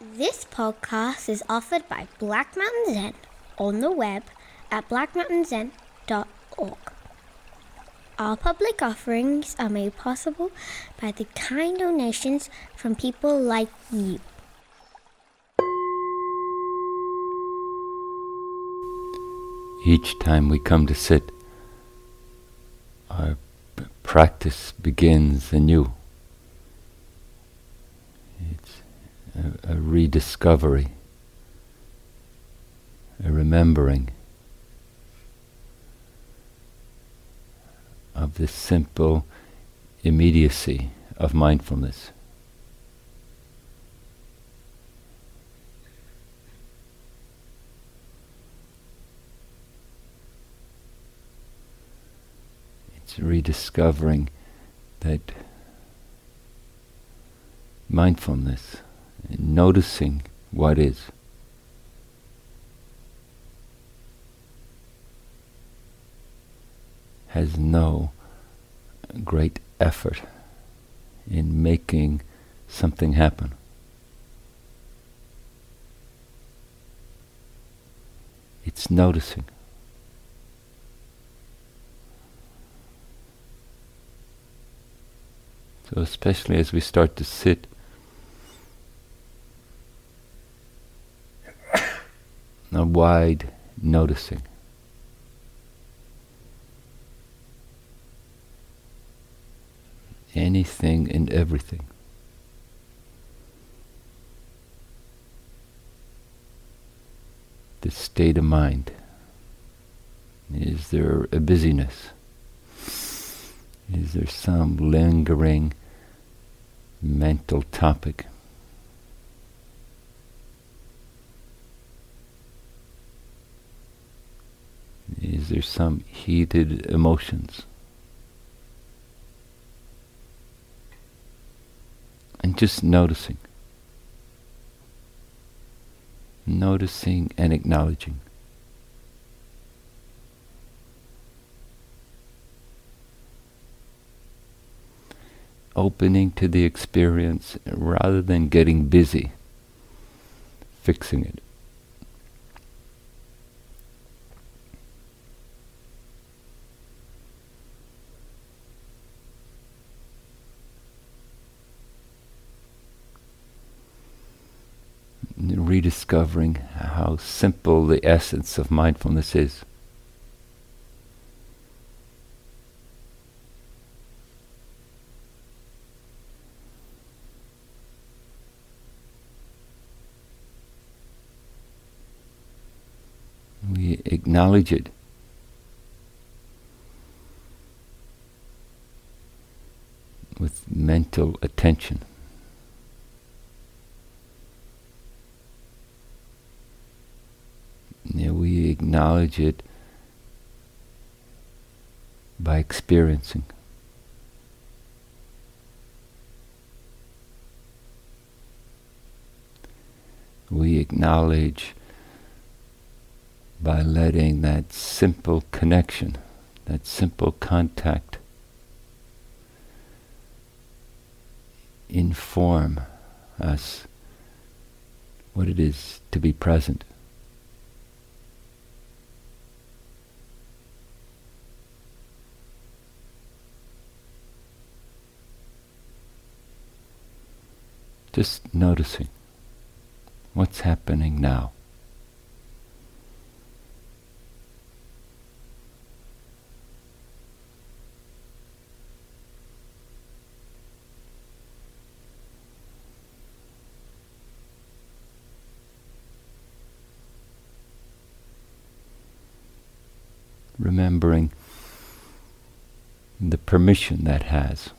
This podcast is offered by Black Mountain Zen on the web at blackmountainzen.org. All public offerings are made possible by the kind donations from people like you. Each time we come to sit, our practice begins anew. It's a, a rediscovery, a remembering of this simple immediacy of mindfulness. It's rediscovering that mindfulness, noticing what is. Has no great effort in making something happen. It's noticing. So, especially as we start to sit, a wide noticing. Anything and everything. The state of mind. Is there a busyness? Is there some lingering mental topic? Is there some heated emotions? And just noticing. Noticing and acknowledging. opening to the experience rather than getting busy fixing it. Rediscovering how simple the essence of mindfulness is. we acknowledge it. With mental attention. Yeah, we acknowledge it by experiencing. We acknowledge by letting that simple connection, that simple contact, inform us what it is to be present. Just noticing what's happening now. remembering the permission that has.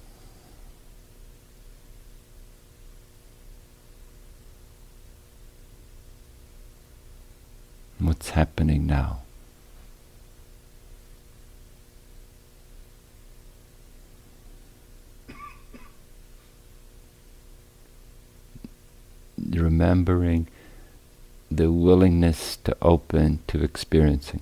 What's happening now? Remembering the willingness to open to experiencing.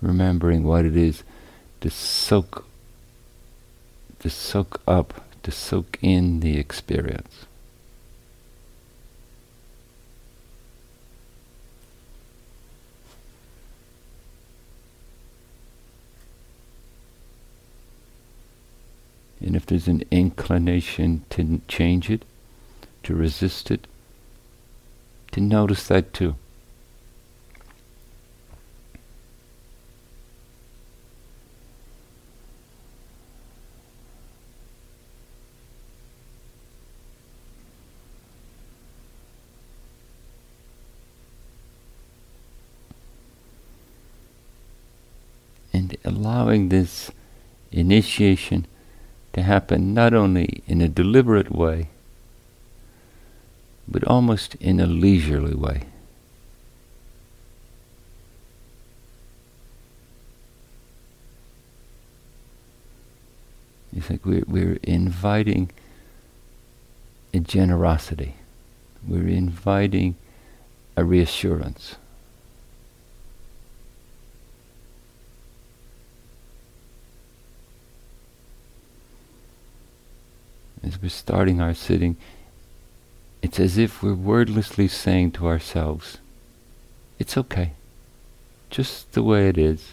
Remembering what it is to soak to soak up, to soak in the experience. And if there's an inclination to change it, to resist it, to notice that too. and allowing this initiation to happen not only in a deliberate way, but almost in a leisurely way. It's like we're, we're inviting a generosity. We're inviting a reassurance. As we're starting our sitting, it's as if we're wordlessly saying to ourselves, it's okay. Just the way it is.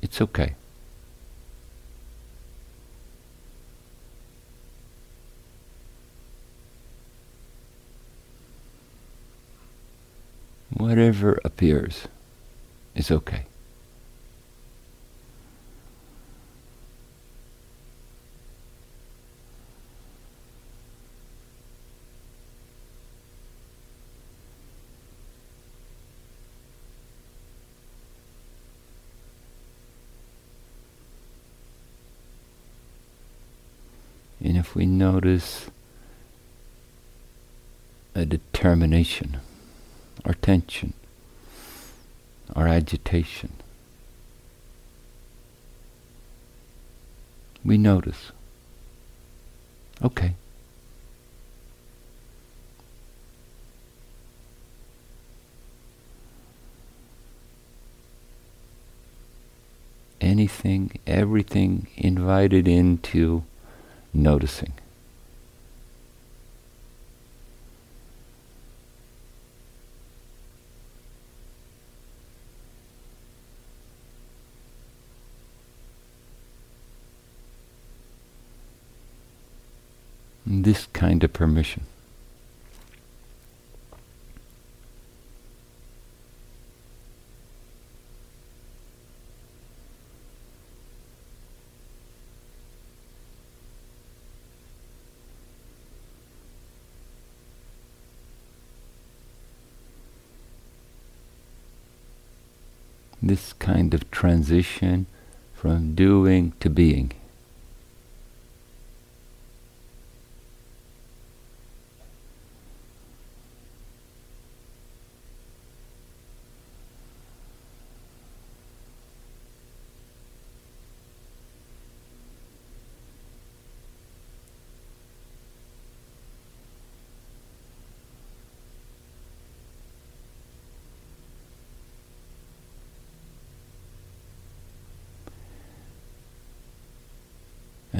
It's okay. Whatever appears is okay. And if we notice a determination, or tension, or agitation, we notice. Okay. Anything, everything invited into noticing. This kind of permission. This kind of transition from doing to being.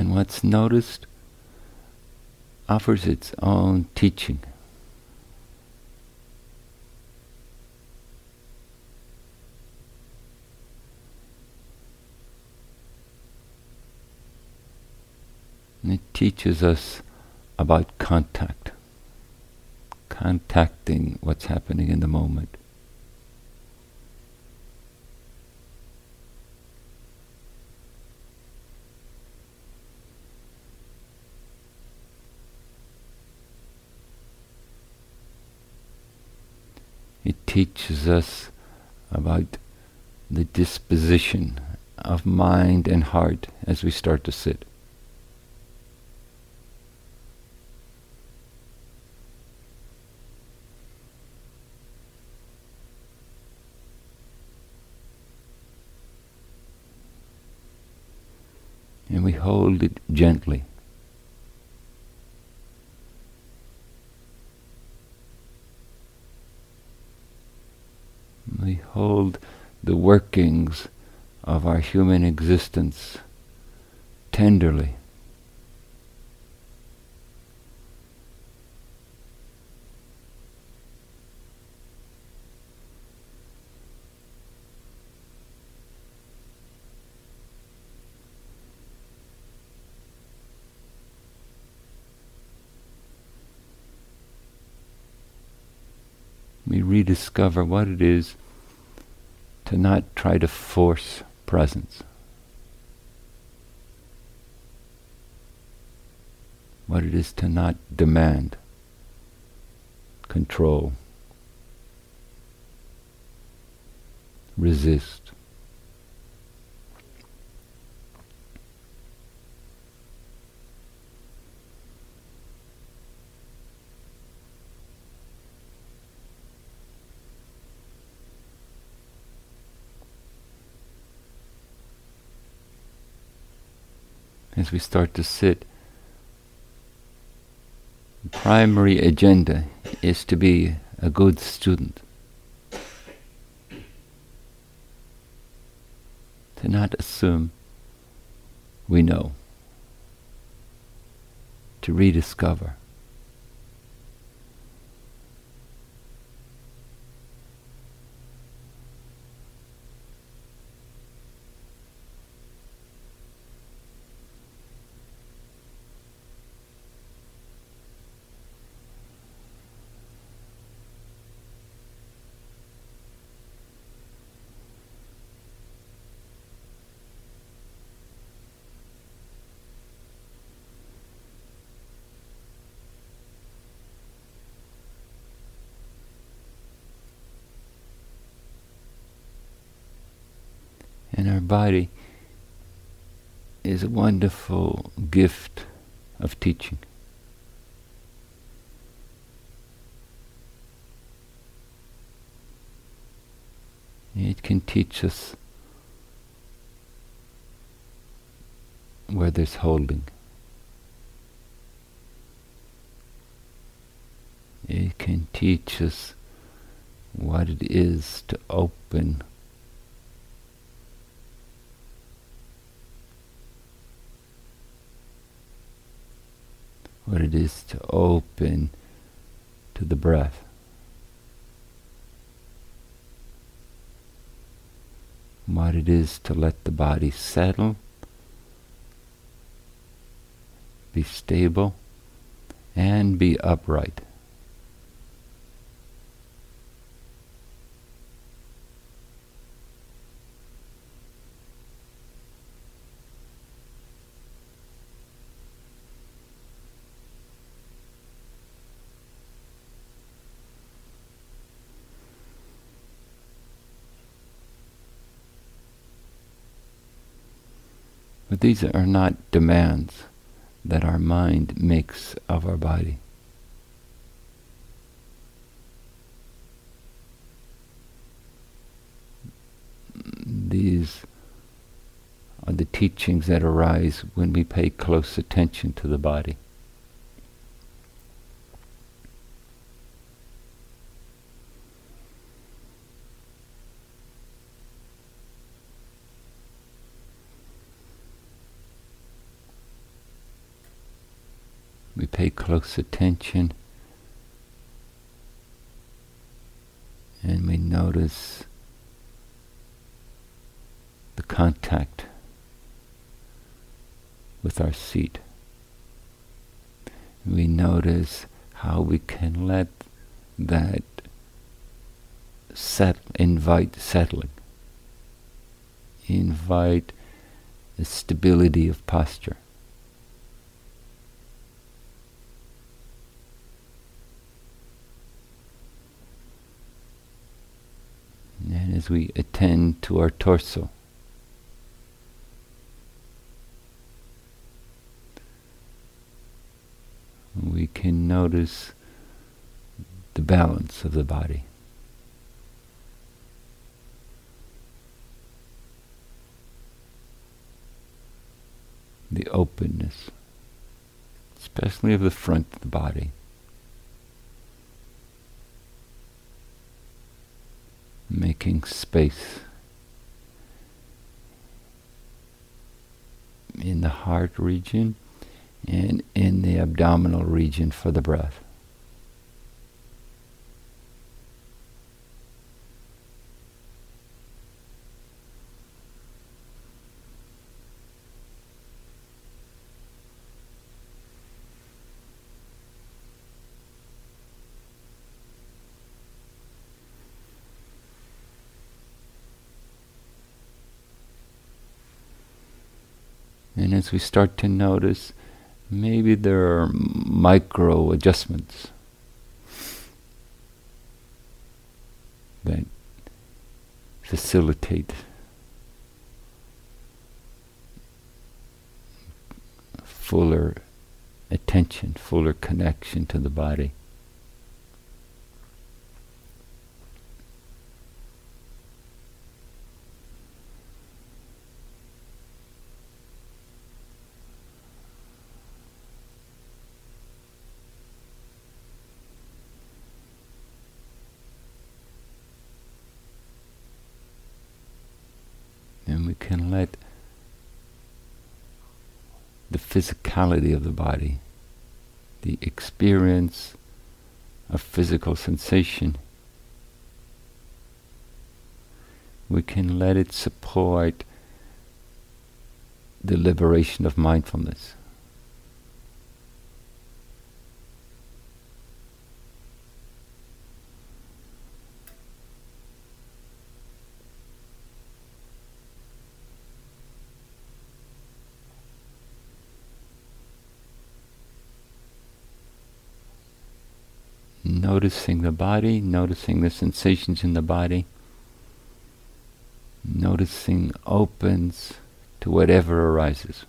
and what's noticed offers its own teaching. And it teaches us about contact, contacting what's happening in the moment. It teaches us about the disposition of mind and heart as we start to sit. And we hold it gently. We hold the workings of our human existence tenderly. we rediscover what it is to not try to force presence. What it is to not demand, control, resist. As we start to sit, the primary agenda is to be a good student. To not assume we know. To rediscover. and our body is a wonderful gift of teaching. It can teach us where there's holding. It can teach us what it is to open what it is to open to the breath. What it is to let the body settle, be stable, and be upright. But these are not demands that our mind makes of our body. These are the teachings that arise when we pay close attention to the body. we pay close attention and we notice the contact with our seat. We notice how we can let that set, invite settling, invite a stability of posture. And as we attend to our torso, we can notice the balance of the body. The openness, especially of the front of the body. making space in the heart region and in the abdominal region for the breath. As we start to notice, maybe there are micro adjustments that facilitate fuller attention, fuller connection to the body. can let the physicality of the body, the experience of physical sensation, we can let it support the liberation of mindfulness. Noticing the body, noticing the sensations in the body, noticing opens to whatever arises.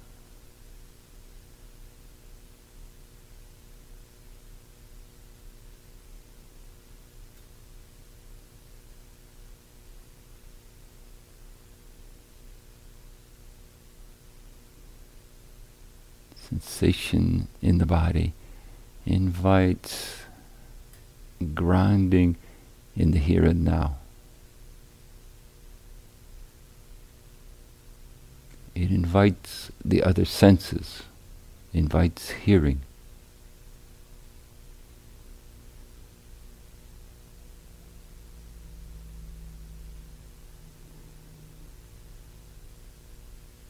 Sensation in the body invites grounding in the here and now. It invites the other senses, invites hearing.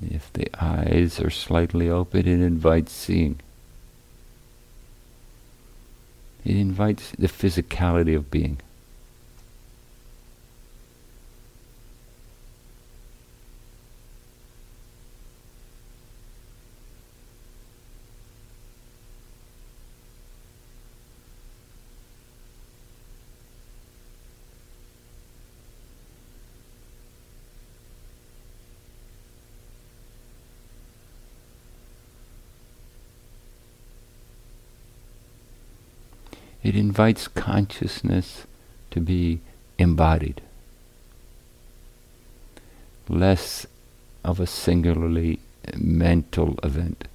If the eyes are slightly open, it invites seeing. It invites the physicality of being. It invites consciousness to be embodied, less of a singularly mental event.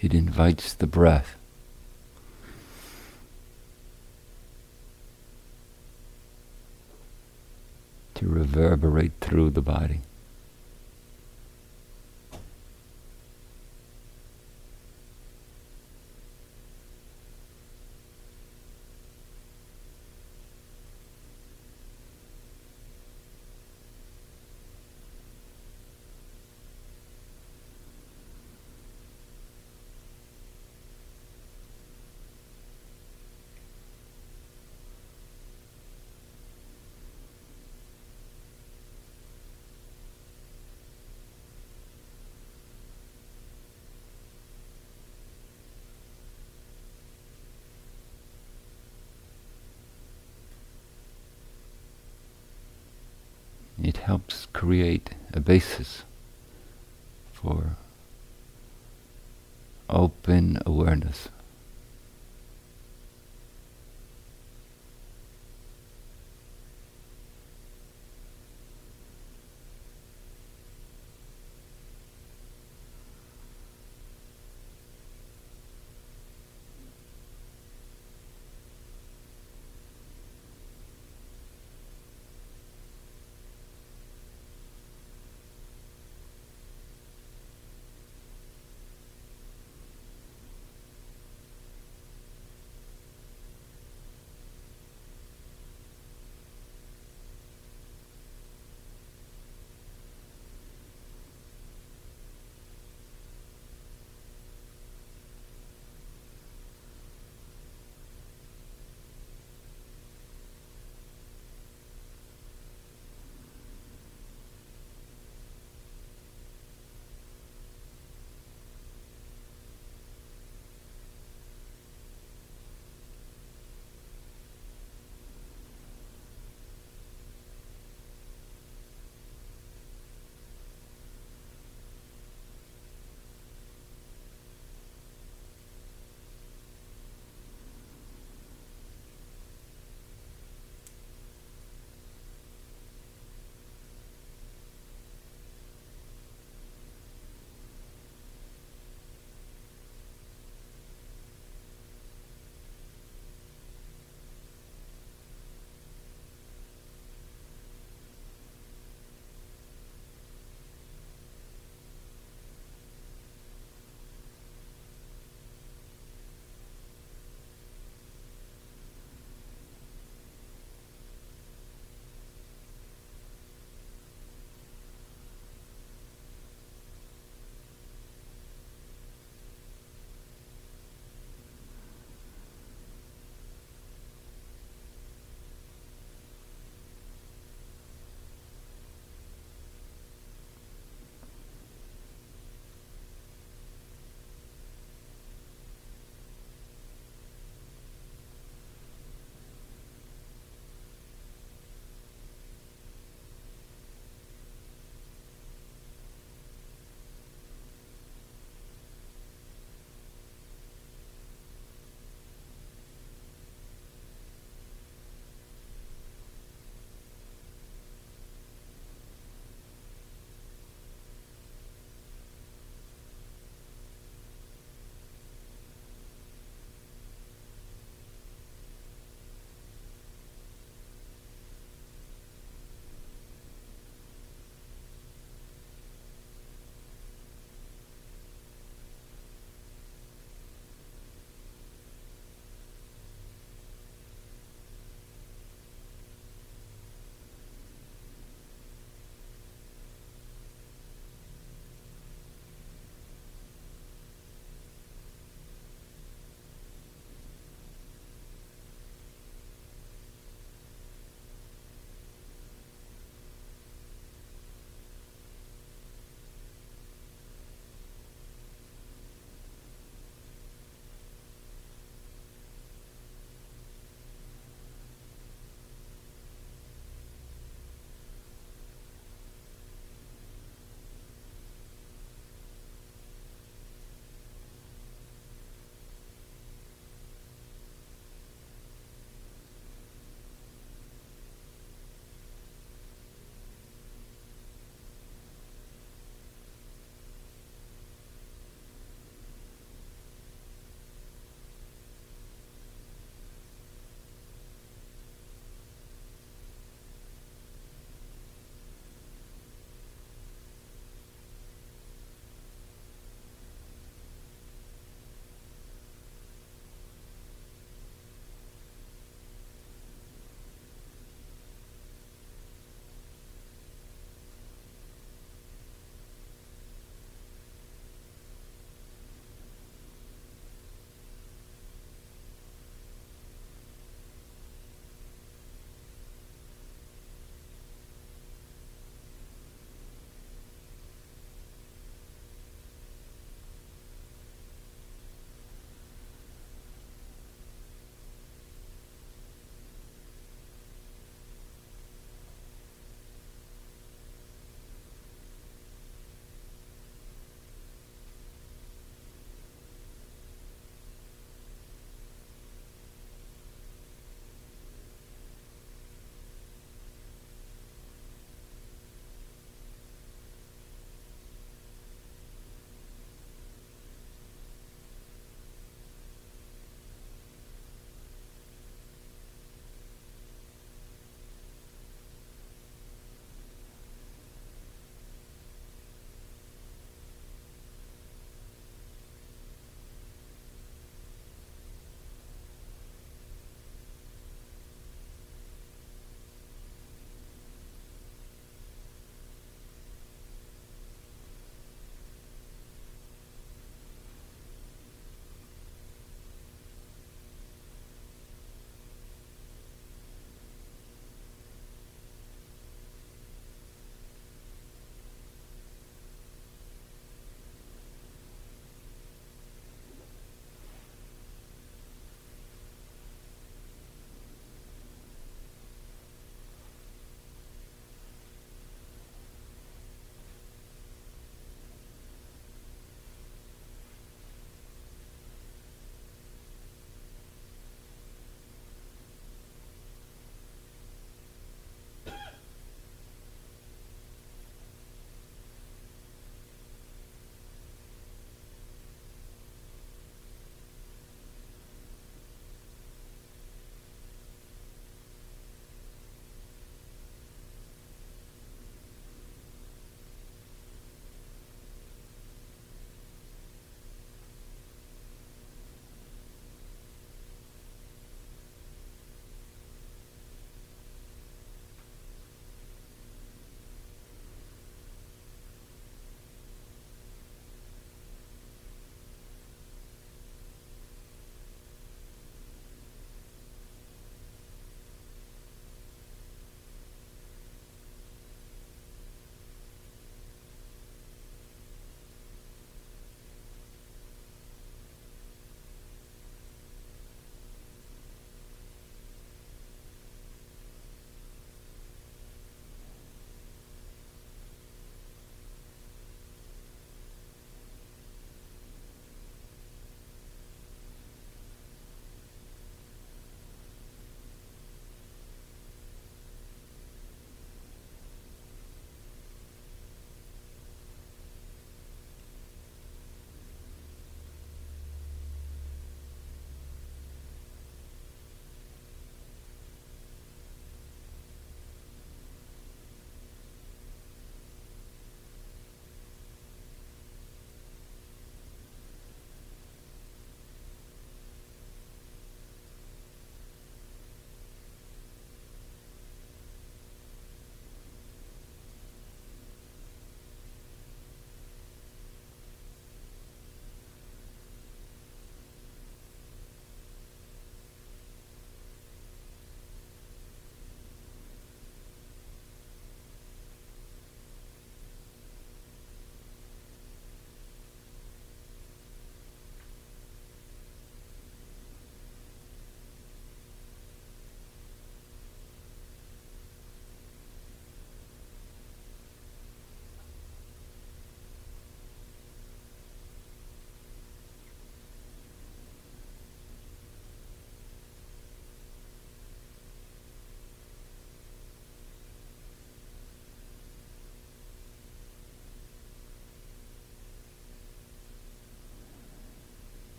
It invites the breath. To reverberate through the body. Helps create a basis for open awareness.